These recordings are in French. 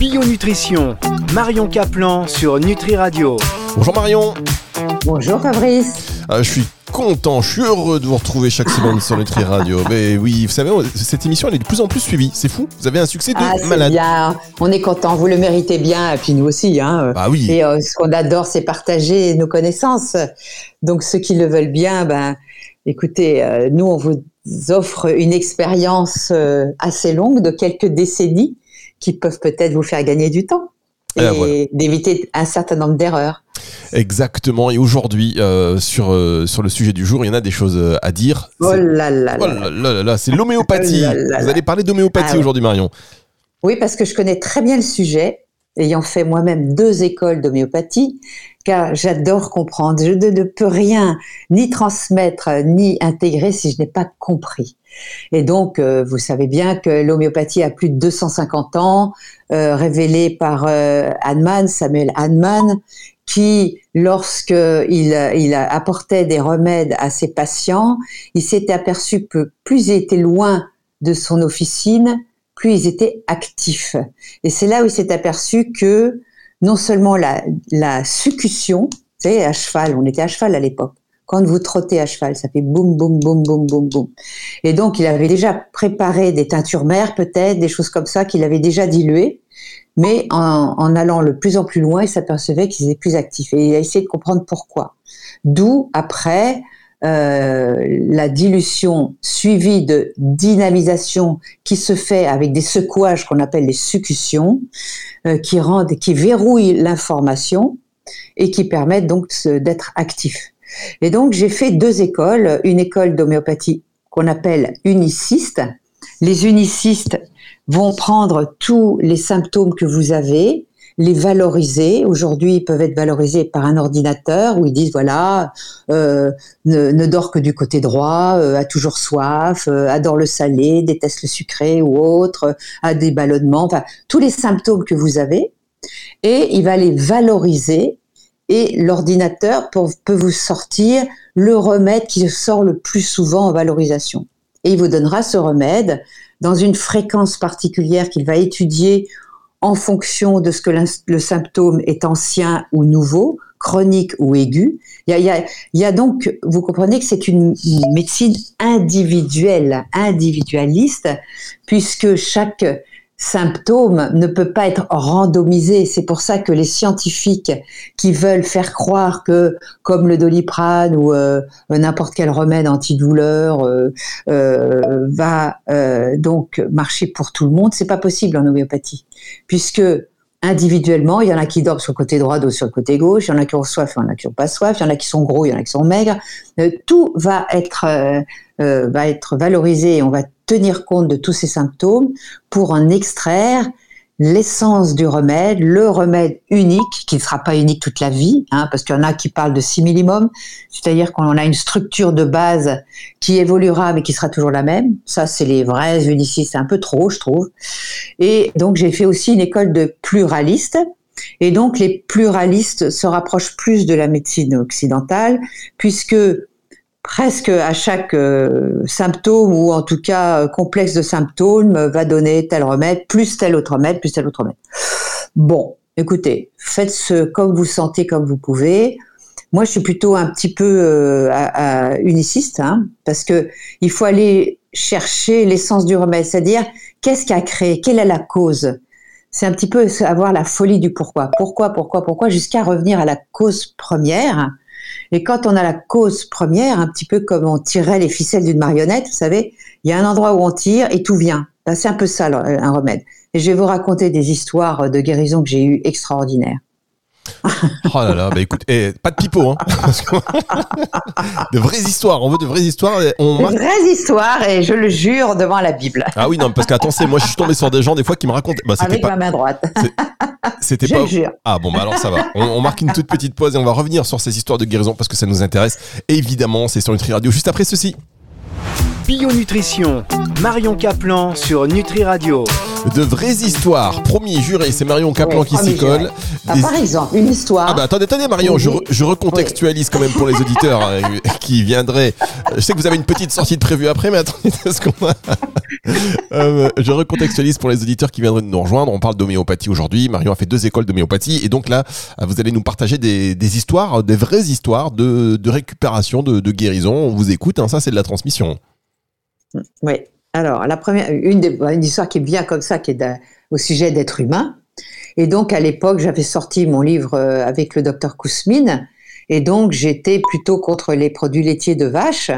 Bio-nutrition, Marion Caplan sur Nutri Radio. Bonjour Marion. Bonjour Fabrice. Ah, je suis content, je suis heureux de vous retrouver chaque semaine sur Nutri Radio. Mais oui, vous savez, cette émission elle est de plus en plus suivie. C'est fou. Vous avez un succès de ah, malade. Bien. On est content. Vous le méritez bien, et puis nous aussi. Hein. Bah oui. Et euh, ce qu'on adore, c'est partager nos connaissances. Donc ceux qui le veulent bien, ben, écoutez, euh, nous on vous offre une expérience euh, assez longue de quelques décennies qui peuvent peut-être vous faire gagner du temps et, d'éviter un certain nombre d'erreurs. Exactement. Et aujourd'hui, euh, sur, euh, sur le sujet du jour, il y en a des choses euh, à dire. Oh là là oh là là là, c'est l'homéopathie. Oh vous allez parler d'homéopathie ah aujourd'hui, Marion. Oui, parce que je connais très bien le sujet, ayant fait moi-même deux écoles d'homéopathie, car j'adore comprendre. Je ne peux rien ni transmettre ni intégrer si je n'ai pas compris. Et donc, euh, vous savez bien que l'homéopathie a plus de 250 ans, euh, révélée par euh, Hahnemann, Samuel Hahnemann, qui, lorsqu'il il apportait des remèdes à ses patients, il s'était aperçu que plus il était loin de son officine, plus ils étaient actifs. Et c'est là où il s'est aperçu que non seulement la, la succution, tu sais, à cheval, on était à cheval à l'époque, quand vous trottez à cheval, ça fait boum, boum, boum, boum, boum, boum. Et donc, il avait déjà préparé des teintures mères, peut-être, des choses comme ça, qu'il avait déjà diluées. Mais en, allant le plus en plus loin, il s'apercevait qu'ils étaient plus actifs. Et il a essayé de comprendre pourquoi. D'où, après, euh, la dilution suivie de dynamisation qui se fait avec des secouages qu'on appelle les succutions, euh, qui rendent, qui verrouillent l'information et qui permettent donc d'être actif. Et donc, j'ai fait deux écoles. Une école d'homéopathie qu'on appelle uniciste. Les unicistes vont prendre tous les symptômes que vous avez, les valoriser. Aujourd'hui, ils peuvent être valorisés par un ordinateur où ils disent voilà, euh, ne, dort que du côté droit, euh, a toujours soif, euh, adore le salé, déteste le sucré ou autre, a des ballonnements, enfin tous les symptômes que vous avez. Et il va les valoriser et l'ordinateur peut vous sortir le remède qui sort le plus souvent en valorisation. Et il vous donnera ce remède dans une fréquence particulière qu'il va étudier en fonction de ce que le symptôme est ancien ou nouveau, chronique ou aigu. Il y a, il y a donc, vous comprenez que c'est une médecine individuelle, individualiste, puisque chaque symptôme ne peut pas être randomisé. C'est pour ça que les scientifiques qui veulent faire croire que, comme le doliprane ou euh, n'importe quel remède antidouleur euh, euh, va donc marcher pour tout le monde, c'est pas possible en homéopathie, puisque individuellement, il y en a qui dorment sur le côté droit, d'autres sur le côté gauche, il y en a qui ont soif, il y en a qui n'ont pas soif, il y en a qui sont gros, il y en a qui sont maigres. tout va être va être valorisé et on va tenir compte de tous ces symptômes pour en extraire l'essence du remède, le remède unique, qui ne sera pas unique toute la vie, hein, parce qu'il y en a qui parlent de 6 millimum, c'est-à-dire qu'on a une structure de base qui évoluera mais qui sera toujours la même. Ça, c'est les vrais unicistes, c'est un peu trop, je trouve. Et donc, j'ai fait aussi une école de pluralistes, et donc, les pluralistes se rapprochent plus de la médecine occidentale, puisque presque à chaque euh, symptôme ou en tout cas euh, complexe de symptômes euh, va donner tel remède, plus tel autre remède, plus tel autre remède. Bon, écoutez, faites ce comme vous sentez, comme vous pouvez. Moi, je suis plutôt un petit peu uniciste, hein, parce que il faut aller chercher l'essence du remède, c'est-à-dire qu'est-ce qui a créé, quelle est la cause? C'est un petit peu avoir la folie du pourquoi, pourquoi, pourquoi, pourquoi, jusqu'à revenir à la cause première et quand on a la cause première, un petit peu comme on tirait les ficelles d'une marionnette, vous savez, il y a un endroit où on tire et tout vient. Ben, c'est un peu ça un remède. Et je vais vous raconter des histoires de guérison que j'ai eues extraordinaires. Oh là là, bah écoute, eh, pas de pipeau, hein, de vraies histoires, on veut de vraies histoires. On de vraies histoires, et je le jure devant la Bible. Ah oui, non, parce qu'attends, moi je suis tombé sur des gens des fois qui me racontent. Bah, Avec ma main droite. C'était pas. Jure. Ah bon, bah alors ça va. On, marque une toute petite pause et on va revenir sur ces histoires de guérison parce que ça nous intéresse. évidemment, c'est sur Nutri Radio juste après ceci. Bio Nutrition, Marion Caplan sur Nutri Radio. De vraies histoires. Promis, juré, c'est Marion Caplan Ouais, qui s'y colle. Ah, Des- Par exemple, une histoire. Ah bah attendez, attendez Marion, je, re- je recontextualise quand même pour les auditeurs euh, qui viendraient. Je sais que vous avez une petite sortie de prévue après, mais attendez, parce qu'on va... Euh, je recontextualise pour les auditeurs qui viendraient de nous rejoindre. On parle d'homéopathie aujourd'hui. Marion a fait deux écoles d'homéopathie et donc là, euh, vous allez nous partager des, des histoires, des vraies histoires de, de récupération, de, de guérison. On vous écoute, hein, ça c'est de la transmission. Oui. Alors, la première, une, des- une histoire qui me vient comme ça, qui est au sujet d'être humain. Et donc, à l'époque, j'avais sorti mon livre euh, avec le docteur Kousmine. Et donc, j'étais plutôt contre les produits laitiers de vache.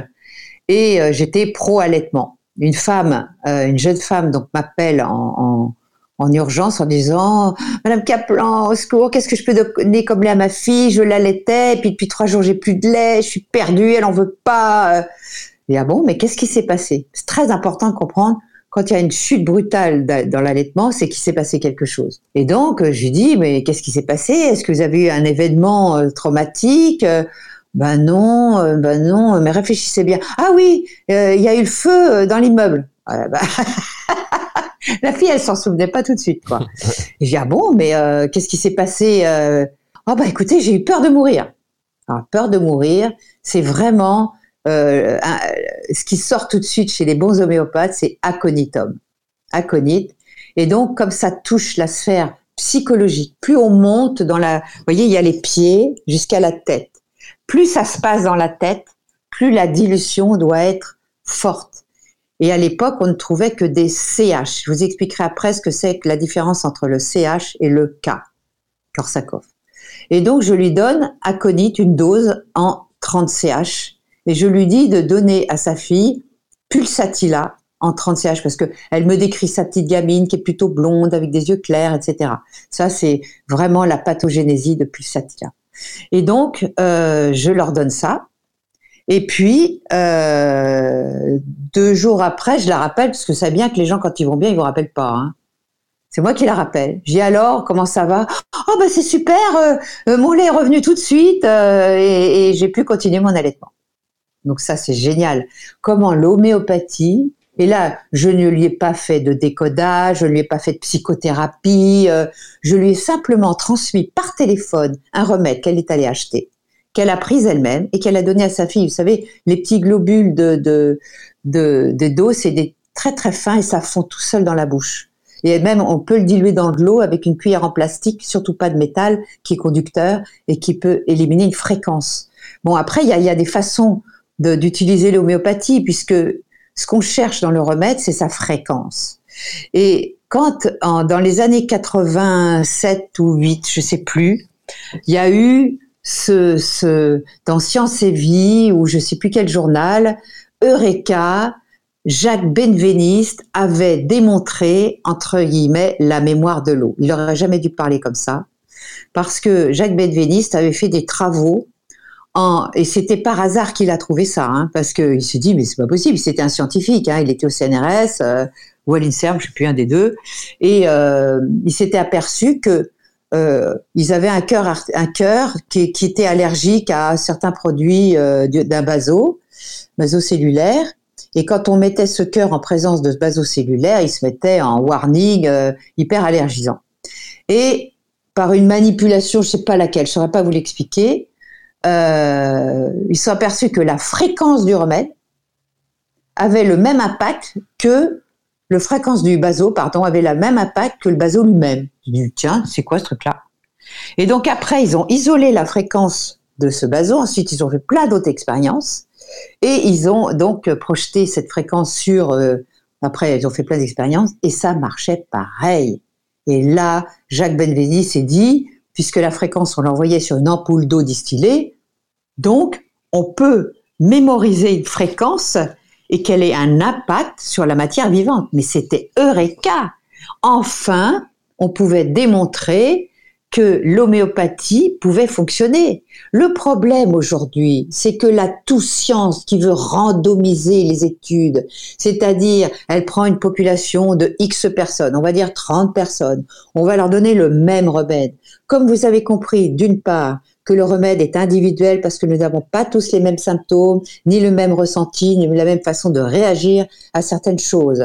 Et euh, j'étais pro-allaitement. Une femme, euh, une jeune femme, donc, m'appelle en, en, en urgence en disant Madame Kaplan, au secours, qu'est-ce que je peux donner comme lait à ma fille? Je l'allaitais, et puis depuis trois jours, j'ai plus de lait, je suis perdue, elle en veut pas. Et ah bon, mais qu'est-ce qui s'est passé? C'est très important de comprendre quand il y a une chute brutale da- dans l'allaitement, c'est qu'il s'est passé quelque chose. Et donc, euh, j'ai dit, mais qu'est-ce qui s'est passé? Est-ce que vous avez eu un événement euh, traumatique? Euh, Ben non, ben non, mais réfléchissez bien. Ah oui, il y a eu le feu dans l'immeuble. Ah, bah, La fille, elle s'en souvenait pas tout de suite, quoi. Et j'ai dit, ah bon, mais qu'est-ce qui s'est passé Ah bah écoutez, j'ai eu peur de mourir. Alors, peur de mourir, c'est vraiment euh, un- ce qui sort tout de suite chez les bons homéopathes, c'est aconitum. Aconite. Et donc, comme ça touche la sphère psychologique, plus on monte dans la... Vous voyez, il y a les pieds jusqu'à la tête. Plus ça se passe dans la tête, plus la dilution doit être forte. Et à l'époque, on ne trouvait que des CH. Je vous expliquerai après ce que c'est que la différence entre le CH et le K, Korsakoff. Et donc, je lui donne aconite, une dose en 30 CH. Et je lui dis de donner à sa fille Pulsatilla en 30 CH parce que elle me décrit sa petite gamine qui est plutôt blonde avec des yeux clairs, etc. Ça, c'est vraiment la pathogénésie de Pulsatilla. Et donc, euh, je leur donne ça. Et puis, euh, deux jours après, je la rappelle, parce que c'est bien que les gens, quand ils vont bien, ils vous rappellent pas. Hein. C'est moi qui la rappelle. J'ai alors, comment ça va? Oh, bah c'est super, euh, mon lait est revenu tout de suite et j'ai pu continuer mon allaitement. Donc ça, c'est génial. Comment l'homéopathie, et là, je ne lui ai pas fait de décodage, je ne lui ai pas fait de psychothérapie, euh, je lui ai simplement transmis par téléphone un remède qu'elle est allée acheter, qu'elle a prise elle-même et qu'elle a donné à sa fille. Vous savez, les petits globules de, de, dos, c'est des très très fins et ça fond tout seul dans la bouche. Et même, on peut le diluer dans de l'eau avec une cuillère en plastique, surtout pas de métal, qui est conducteur et qui peut éliminer une fréquence. Bon, après, il y a, des façons d'utiliser l'homéopathie, puisque ce qu'on cherche dans le remède, c'est sa fréquence. Et quand, dans les années 87 ou 8, je sais plus, il y a eu ce, ce dans Science et Vie ou je sais plus quel journal, Eureka, Jacques Benveniste avait démontré entre guillemets la mémoire de l'eau. Il n'aurait jamais dû parler comme ça parce que Jacques Benveniste avait fait des travaux en, et c'était par hasard qu'il a trouvé ça, hein, parce qu'il se dit mais c'est pas possible. C'était un scientifique, hein, il était au CNRS euh, ou à l'INSERM, je sais plus un des deux, et euh, il s'était aperçu que euh, ils avaient un cœur, un cœur qui, qui était allergique à certains produits euh, du- d'un baso, basocellulaire. Et quand on mettait ce cœur en présence de ce basocellulaire, il se mettait en warning euh, hyper allergisant. Et par une manipulation, je sais pas laquelle, je saurais pas vous l'expliquer, euh, ils sont aperçus que la fréquence du remède avait le même impact que le fréquence du baso, pardon, avait le même impact que le baso lui-même. J'ai dit, tiens, c'est quoi ce truc-là? Et donc après, ils ont isolé la fréquence de ce baso. Ensuite, ils ont fait plein d'autres expériences. Et ils ont donc projeté cette fréquence sur... euh, après, ils ont fait plein d'expériences. Et ça marchait pareil. Et là, Jacques Benveniste s'est dit, puisque la fréquence, on l'envoyait sur une ampoule d'eau distillée, donc on peut mémoriser une fréquence et qu'elle ait un impact sur la matière vivante. Mais c'était Eureka Enfin, on pouvait démontrer que l'homéopathie pouvait fonctionner. Le problème aujourd'hui, c'est que la tout-science qui veut randomiser les études, c'est-à-dire elle prend une population de X personnes, on va dire 30 personnes, on va leur donner le même remède. Comme vous avez compris, d'une part, que le remède est individuel parce que nous n'avons pas tous les mêmes symptômes, ni le même ressenti, ni la même façon de réagir à certaines choses.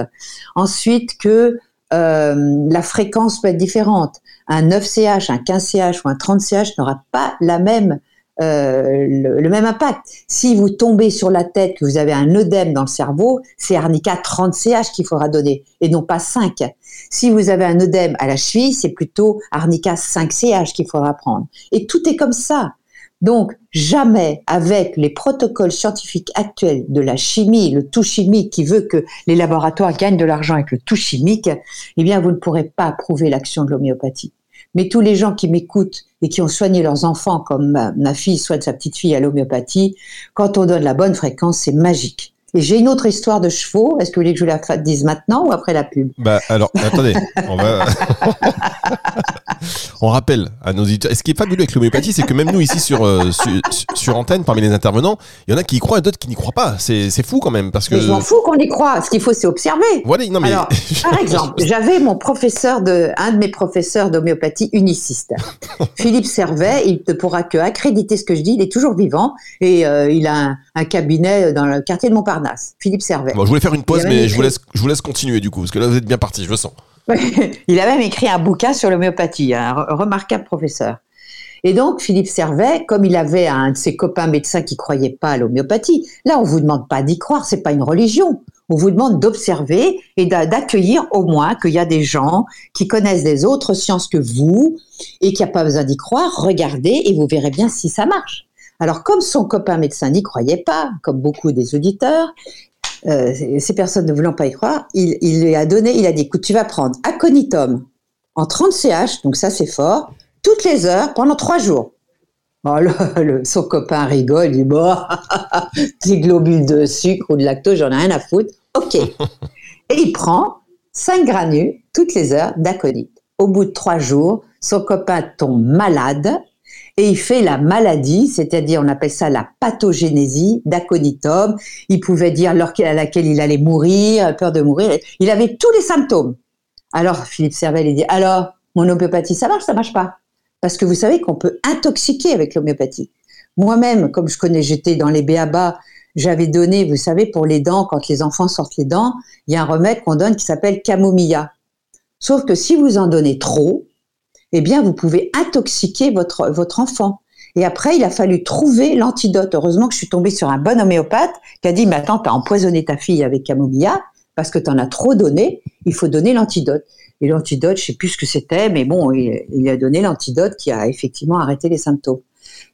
Ensuite, que euh, la fréquence peut être différente. Un 9CH, un 15CH ou un 30CH n'aura pas la même euh, le, même impact. Si vous tombez sur la tête, que vous avez un œdème dans le cerveau, c'est arnica 30CH qu'il faudra donner et non pas 5. Si vous avez un œdème à la cheville, c'est plutôt arnica 5CH qu'il faudra prendre. Et tout est comme ça. Donc, jamais avec les protocoles scientifiques actuels de la chimie, le tout chimique qui veut que les laboratoires gagnent de l'argent avec le tout chimique, eh bien, vous ne pourrez pas prouver l'action de l'homéopathie. Mais tous les gens qui m'écoutent et qui ont soigné leurs enfants, comme ma, fille soigne sa petite fille à l'homéopathie, quand on donne la bonne fréquence, c'est magique. Et j'ai une autre histoire de chevaux. Est-ce que vous voulez que je la dise maintenant ou après la pub? Bah alors, attendez, on va... on rappelle à nos auditeurs. Et ce qui est fabuleux avec l'homéopathie, c'est que même nous ici sur, euh, sur, sur antenne, parmi les intervenants, il y en a qui y croient et d'autres qui n'y croient pas. C'est, c'est fou quand même parce que. Mais je m'en fous qu'on y croit. Ce qu'il faut, c'est observer. Voilà, non mais. Alors, par exemple, j'avais mon professeur de, un de mes professeurs d'homéopathie uniciste, Philippe Servet. Il ne pourra que accréditer ce que je dis. Il est toujours vivant et euh, il a un, un, cabinet dans le quartier de Montparnasse. Philippe Servet. Bon, je voulais faire une pause, mais je vous, laisse, je vous laisse continuer du coup, parce que là vous êtes bien parti, je le sens. il a même écrit un bouquin sur l'homéopathie, un remarquable professeur. Et donc, Philippe Servet, comme il avait un de ses copains médecins qui croyait pas à l'homéopathie, là, on vous demande pas d'y croire, c'est pas une religion. On vous demande d'observer et d'accueillir au moins qu'il y a des gens qui connaissent des autres sciences que vous et qu'il n'y a pas besoin d'y croire. Regardez et vous verrez bien si ça marche. Alors, comme son copain médecin n'y croyait pas, comme beaucoup des auditeurs, euh, ces personnes ne voulant pas y croire, il, il, lui a donné, il a dit, écoute, tu vas prendre aconitum en 30 CH, donc ça c'est fort, toutes les heures pendant trois jours. Oh, le, le, son copain rigole, il dit, bon, des globules de sucre ou de lactose, j'en ai rien à foutre. OK. Et il prend 5 granules toutes les heures d'aconite. Au bout de trois jours, son copain tombe malade et il fait la maladie, c'est-à-dire on appelle ça la pathogénésie d'aconitum. Il pouvait dire l'heure à laquelle il allait mourir, peur de mourir. Il avait tous les symptômes. Alors Philippe Servel, il dit alors mon homéopathie, ça marche, ça marche pas Parce que vous savez qu'on peut intoxiquer avec l'homéopathie. Moi-même, comme je connais, j'étais dans les béabas, j'avais donné, vous savez, pour les dents, quand les enfants sortent les dents, il y a un remède qu'on donne qui s'appelle camomilla. Sauf que si vous en donnez trop, eh bien, vous pouvez intoxiquer votre, votre enfant. Et après, il a fallu trouver l'antidote. Heureusement que je suis tombée sur un bon homéopathe qui a dit, mais attends, t'as empoisonné ta fille avec camomilla parce que t'en as trop donné, il faut donner l'antidote. Et l'antidote, je sais plus ce que c'était, mais bon, il, il a donné l'antidote qui a effectivement arrêté les symptômes.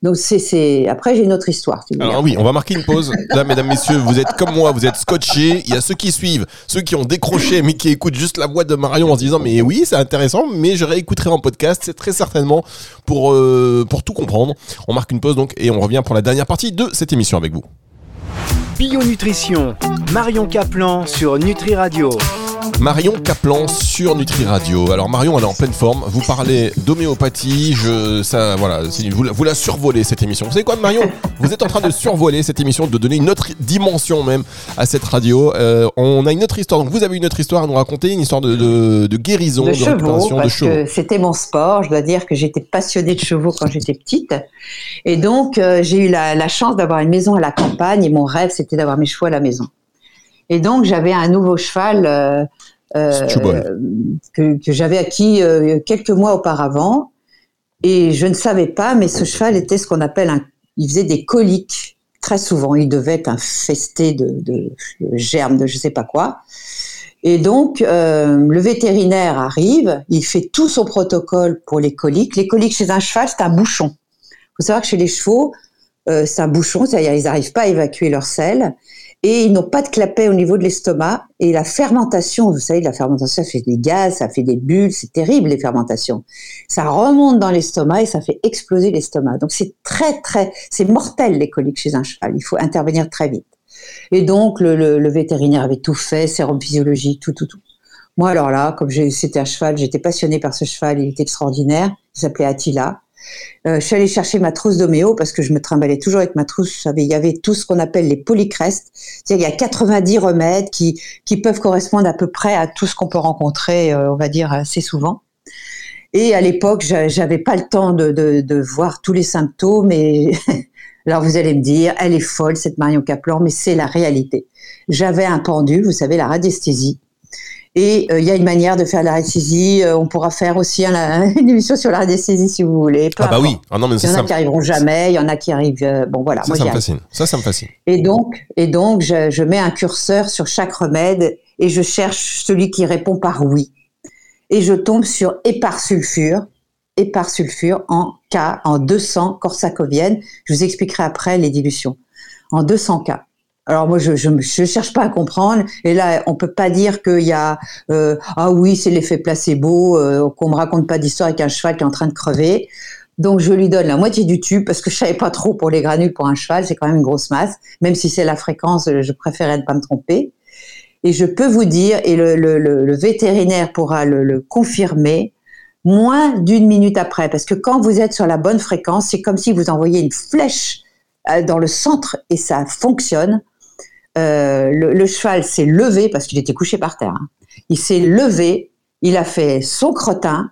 Donc c'est après j'ai une autre histoire. Alors oui, on va marquer une pause. Là, mesdames, messieurs, vous êtes comme moi, vous êtes scotchés. Il y a ceux qui suivent, ceux qui ont décroché, mais qui écoutent juste la voix de Marion en se disant mais oui, c'est intéressant, mais je réécouterai en podcast. C'est très certainement pour euh, pour tout comprendre. On marque une pause donc et on revient pour la dernière partie de cette émission avec vous. Bio Nutrition, Marion Caplan sur Nutri Radio. Marion Caplan sur Nutri Radio. Alors Marion, elle est en pleine forme. Vous parlez d'homéopathie. Je, ça, voilà, vous, vous la survolez cette émission. Vous savez quoi, Marion? Vous êtes en train de survoler cette émission, de donner une autre dimension même à cette radio. Euh, on a une autre histoire. Donc vous avez une autre histoire à nous raconter, une histoire de, de, de guérison, de, de chevaux, de chevaux. C'était mon sport. Je dois dire que j'étais passionnée de chevaux quand j'étais petite, et donc euh, j'ai eu la, la chance d'avoir une maison à la campagne. Et mon rêve, c'était d'avoir mes chevaux à la maison. Et donc j'avais un nouveau cheval euh, euh, que, que j'avais acquis euh, quelques mois auparavant. Et je ne savais pas, mais ce cheval était ce qu'on appelle un. Il faisait des coliques très souvent. Il devait être infesté de, de, de germes, de je sais pas quoi. Et donc, euh, le vétérinaire arrive, il fait tout son protocole pour les coliques. Les coliques chez un cheval, c'est un bouchon. Il faut savoir que chez les chevaux, euh, c'est un bouchon, c'est-à-dire ils n'arrivent pas à évacuer leur sel et ils n'ont pas de clapet au niveau de l'estomac. Et la fermentation, vous savez, la fermentation, ça fait des gaz, ça fait des bulles, c'est terrible les fermentations. Ça remonte dans l'estomac et ça fait exploser l'estomac. Donc c'est très très, c'est mortel les coliques chez un cheval. Il faut intervenir très vite. Et donc le, le, le vétérinaire avait tout fait, sérum physiologique, tout tout tout. Moi alors là, comme c'était un cheval, j'étais passionnée par ce cheval, il était extraordinaire. il s'appelait Attila. Euh, je suis allée chercher ma trousse d'homéo parce que je me trimballais toujours avec ma trousse. Il y avait tout ce qu'on appelle les polycrestes. Il y a 90 remèdes qui, peuvent correspondre à peu près à tout ce qu'on peut rencontrer, euh, on va dire, assez souvent. Et à l'époque, j'avais pas le temps de, voir tous les symptômes. Et alors vous allez me dire, elle est folle cette Marion Kaplan, mais c'est la réalité. J'avais un pendule, vous savez, la radiesthésie. Et euh, il y a une manière de faire la radiesthésie. Euh, on pourra faire aussi une émission sur la radiesthésie si vous voulez. ah bah oui. Ah non, mais il y en a qui arriveront jamais. Il y en a qui arrivent. Euh, bon voilà. Ça, moi, ça me fascine. Ça, ça me fascine. Et donc, et donc, je, je mets un curseur sur chaque remède et je cherche celui qui répond par oui et je tombe sur éparsulfure, éparsulfure en K, en 200 corsacovienne. Je vous expliquerai après les dilutions. En 200 K. Alors moi, je, je, cherche pas à comprendre. Et là, on peut pas dire qu'il y a euh, ah oui, c'est l'effet placebo, euh, qu'on me raconte pas d'histoire avec un cheval qui est en train de crever. Donc je lui donne la moitié du tube parce que je savais pas trop pour les granules pour un cheval, c'est quand même une grosse masse. Même si c'est la fréquence, je préférais ne pas me tromper. Et je peux vous dire, et le, le, le vétérinaire pourra le, le confirmer, moins d'une minute après, parce que quand vous êtes sur la bonne fréquence, c'est comme si vous envoyez une flèche euh, dans le centre et ça fonctionne. Euh, le, cheval s'est levé parce qu'il était couché par terre. Hein. Il s'est levé, il a fait son crottin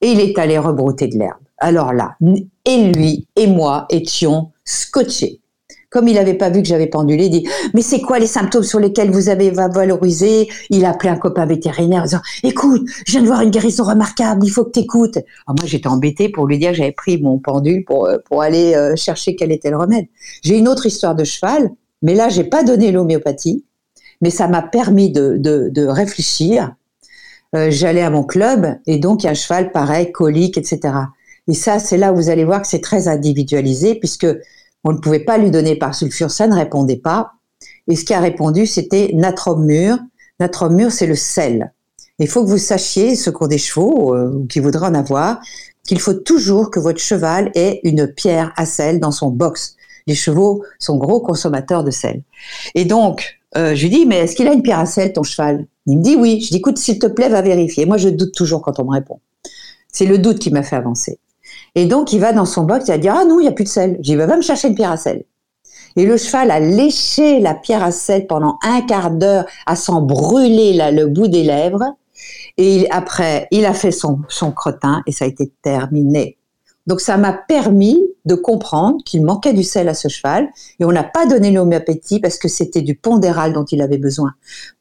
et il est allé rebrouter de l'herbe. Alors là, et lui et moi étions scotchés. Comme il n'avait pas vu que j'avais pendulé, il dit Mais c'est quoi les symptômes sur lesquels vous avez valorisé? Il a appelé un copain vétérinaire en disant Écoute, je viens de voir une guérison remarquable, il faut que tu écoutes. Alors moi, j'étais embêtée pour lui dire que j'avais pris mon pendule pour, euh, pour aller euh, chercher quel était le remède. J'ai une autre histoire de cheval, mais là, j'ai pas donné l'homéopathie, mais ça m'a permis de, de, de réfléchir. Euh, J'allais à mon club et donc il y a un cheval pareil, colique, etc. Et ça, c'est là où vous allez voir que c'est très individualisé puisque on ne pouvait pas lui donner par sulfure, ça ne répondait pas. Et ce qui a répondu, c'était natrum mur. Natrum mur, c'est le sel. Il faut que vous sachiez, ceux qui ont des chevaux euh, ou qui voudraient en avoir, qu'il faut toujours que votre cheval ait une pierre à sel dans son box. Les chevaux sont gros consommateurs de sel. Et donc, euh, je lui dis, mais est-ce qu'il a une pierre à sel, ton cheval? Il me dit oui. Je dis, écoute, s'il te plaît, va vérifier. Moi, je doute toujours quand on me répond. C'est le doute qui m'a fait avancer. Et donc, il va dans son box, il va dire, ah non, il n'y a plus de sel. J'ai dit, va me chercher une pierre à sel. Et le cheval a léché la pierre à sel pendant un quart d'heure à s'en brûler le bout des lèvres. Et après, il a fait son, son crottin et ça a été terminé. Donc ça m'a permis de comprendre qu'il manquait du sel à ce cheval et on n'a pas donné l'homéopathie parce que c'était du pondéral dont il avait besoin.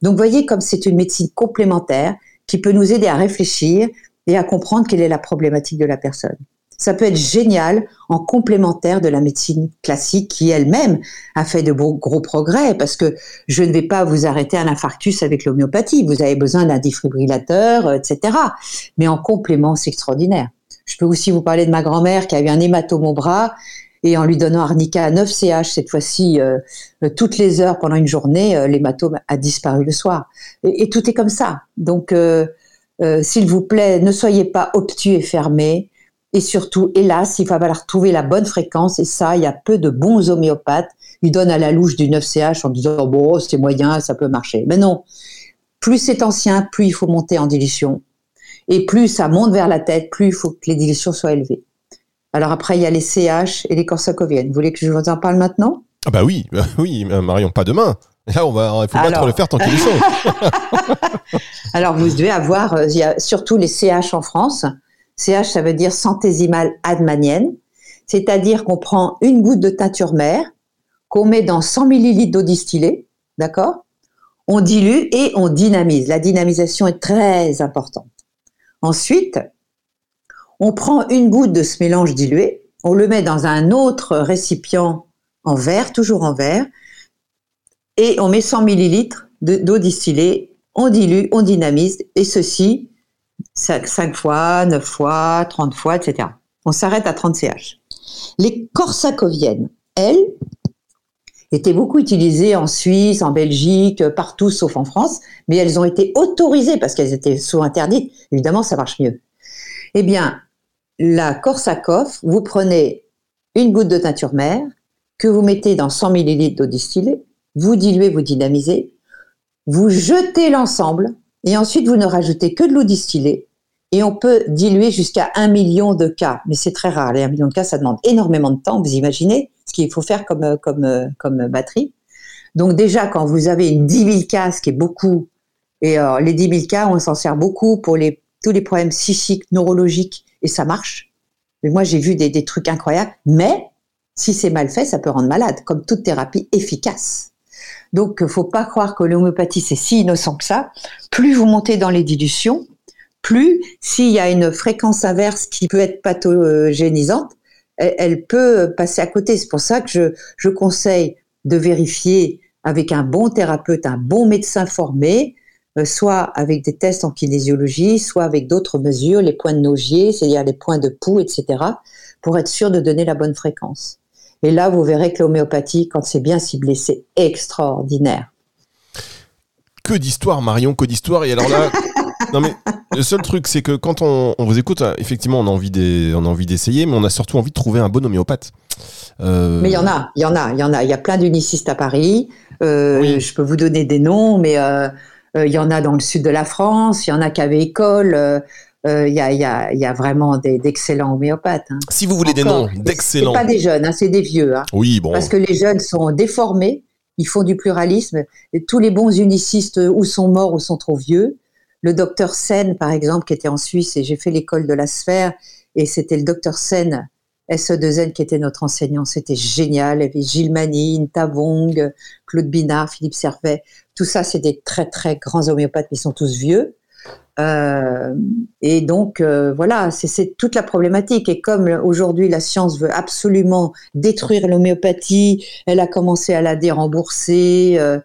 Donc voyez comme c'est une médecine complémentaire qui peut nous aider à réfléchir et à comprendre quelle est la problématique de la personne ça peut être génial en complémentaire de la médecine classique qui elle-même a fait de gros progrès parce que je ne vais pas vous arrêter un infarctus avec l'homéopathie. Vous avez besoin d'un défibrillateur, etc. Mais en complément, c'est extraordinaire. Je peux aussi vous parler de ma grand-mère qui a eu un hématome au bras et en lui donnant arnica à 9 CH cette fois-ci euh, euh, toutes les heures pendant une journée, euh, l'hématome a disparu le soir. Et, tout est comme ça. Donc, s'il vous plaît, ne soyez pas obtus et fermés. Et surtout, hélas, il va falloir trouver la bonne fréquence. Et ça, il y a peu de bons homéopathes. Ils donnent à la louche du 9CH en disant, bon, c'est moyen, ça peut marcher. Mais non. Plus c'est ancien, plus il faut monter en dilution. Et plus ça monte vers la tête, plus il faut que les dilutions soient élevées. Alors après, il y a les CH et les corsacoviennes. Vous voulez que je vous en parle maintenant? Ah bah oui, bah oui, Marion, pas demain. Là, on va, il faut pas trop le faire tant qu'il est chaud. Alors, vous devez avoir, euh, il y a surtout les CH en France. CH, ça veut dire centésimale admanienne, c'est-à-dire qu'on prend une goutte de teinture mère, qu'on met dans 100 millilitres d'eau distillée, d'accord? On dilue et on dynamise. La dynamisation est très importante. Ensuite, on prend une goutte de ce mélange dilué, on le met dans un autre récipient en verre, toujours en verre, et on met 100 millilitres d'eau distillée, on dilue, on dynamise, et ceci 5, fois, 9 fois, 30 fois, etc. On s'arrête à 30 CH. Les corsacoviennes, elles, étaient beaucoup utilisées en Suisse, en Belgique, partout sauf en France, mais elles ont été autorisées parce qu'elles étaient sous interdites. Évidemment, ça marche mieux. Eh bien, la Corsacov, vous prenez une goutte de teinture mère que vous mettez dans 100 ml d'eau distillée, vous diluez, vous dynamisez, vous jetez l'ensemble et ensuite, vous ne rajoutez que de l'eau distillée et on peut diluer jusqu'à un million de cas. Mais c'est très rare. Les un million de cas, ça demande énormément de temps, vous imaginez ce qu'il faut faire comme, comme, comme batterie. Donc déjà, quand vous avez une 10 000 cas, ce qui est beaucoup, et euh, les 10 000 cas, on s'en sert beaucoup pour les, tous les problèmes psychiques, neurologiques, et ça marche. Mais moi, j'ai vu des, des trucs incroyables. Mais si c'est mal fait, ça peut rendre malade, comme toute thérapie efficace. Donc, faut pas croire que l'homéopathie c'est si innocent que ça. Plus vous montez dans les dilutions, plus s'il y a une fréquence inverse qui peut être pathogénisante, elle, peut passer à côté. C'est pour ça que je, je conseille de vérifier avec un bon thérapeute, un bon médecin formé, euh, soit avec des tests en kinésiologie, soit avec d'autres mesures, les points de Nogier, c'est-à-dire les points de pouls, etc., pour être sûr de donner la bonne fréquence. Et là, vous verrez que l'homéopathie, quand c'est bien ciblé, c'est extraordinaire. Que d'histoire, Marion, que d'histoire. Et alors là, non mais le seul truc, c'est que quand on, vous écoute, effectivement, on a envie d'essayer, mais on a surtout envie de trouver un bon homéopathe. Euh, mais il y en a, il y en a, il y en a. Il y a plein d'unicistes à Paris. Euh, je peux vous donner des noms, mais euh, il y en a dans le sud de la France. Il y en a qui avaient école. Il y, a, y, a, y, a, vraiment d'excellents homéopathes. Hein. Si vous voulez des noms d'excellents. C'est pas des jeunes, hein, c'est des vieux. Hein. Oui, bon. Parce que les jeunes sont déformés, ils font du pluralisme. Et tous les bons unicistes ou sont morts ou sont trop vieux. Le docteur Sen, par exemple, qui était en Suisse, et j'ai fait l'école de la sphère, et c'était le docteur Sen SE2N qui était notre enseignant, c'était génial. Il y avait Gilles Manine, Tavong, Claude Binard, Philippe Servet. Tout ça, c'est des très très grands homéopathes, mais ils sont tous vieux. Euh, et donc euh, voilà, c'est toute la problématique. Et comme aujourd'hui la science veut absolument détruire l'homéopathie, elle a commencé à la dérembourser. Euh,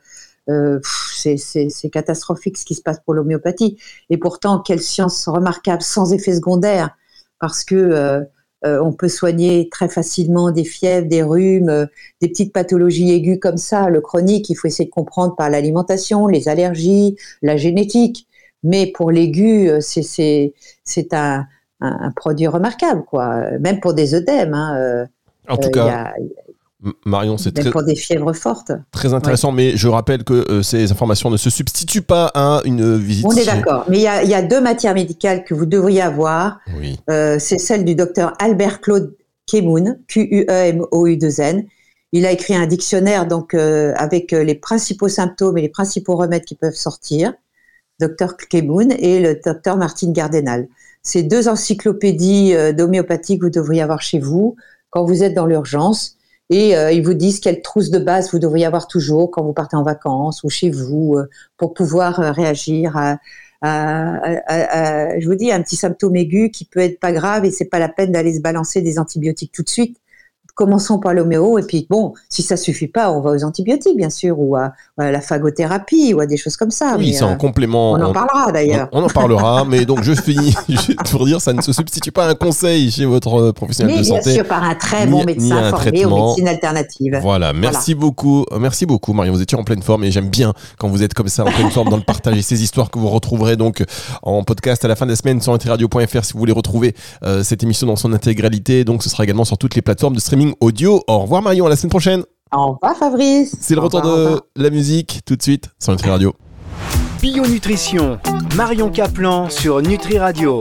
c'est catastrophique ce qui se passe pour l'homéopathie. Et pourtant, quelle science remarquable, sans effet secondaire, parce que euh, on peut soigner très facilement des fièvres, des rhumes, euh, des petites pathologies aiguës comme ça. Le chronique, il faut essayer de comprendre par l'alimentation, les allergies, la génétique. Mais pour l'aigu, euh, c'est un, produit remarquable, quoi. Même pour des œdèmes. Hein, en tout cas, Marion, c'est très pour des fièvres fortes. Très intéressant, mais je rappelle que euh, ces informations ne se substituent pas à une visite. On est d'accord, mais il y, a, deux matières médicales que vous devriez avoir. Oui. Euh, c'est celle du docteur Albert Claude Kemoun, Q-U-E-M-O-U-2-N. Il a écrit un dictionnaire donc euh, avec les principaux symptômes et les principaux remèdes qui peuvent sortir. Docteur Kemoun et le docteur Martine Gardenal. Ces deux encyclopédies d'homéopathie que vous devriez avoir chez vous quand vous êtes dans l'urgence et euh, ils vous disent quelle trousse de base vous devriez avoir toujours quand vous partez en vacances ou chez vous euh, pour pouvoir euh, réagir à, je vous dis, un petit symptôme aigu qui peut être pas grave et c'est pas la peine d'aller se balancer des antibiotiques tout de suite commençons par l'homéo et puis bon, si ça suffit pas, on va aux antibiotiques bien sûr ou à, la phagothérapie ou à des choses comme ça. Oui, c'est en euh, complément. On en parlera d'ailleurs. On, en parlera, mais donc je finis pour dire ça ne se substitue pas à un conseil chez votre euh, professionnel de santé. Bien sûr, par un très bon médecin formé aux médecines alternatives. Voilà, merci beaucoup, merci beaucoup Marion, vous étiez en pleine forme et j'aime bien quand vous êtes comme ça en pleine forme dans le partage et ces histoires que vous retrouverez donc en podcast à la fin de la semaine sur nutriradio.fr si vous voulez retrouver euh, cette émission dans son intégralité. Donc ce sera également sur toutes les plateformes de streaming audio. Au revoir Marion, à la semaine prochaine. Au revoir Fabrice. C'est le retour de la musique tout de suite sur Nutri Radio. Bio Nutrition, Marion Caplan sur Nutri Radio.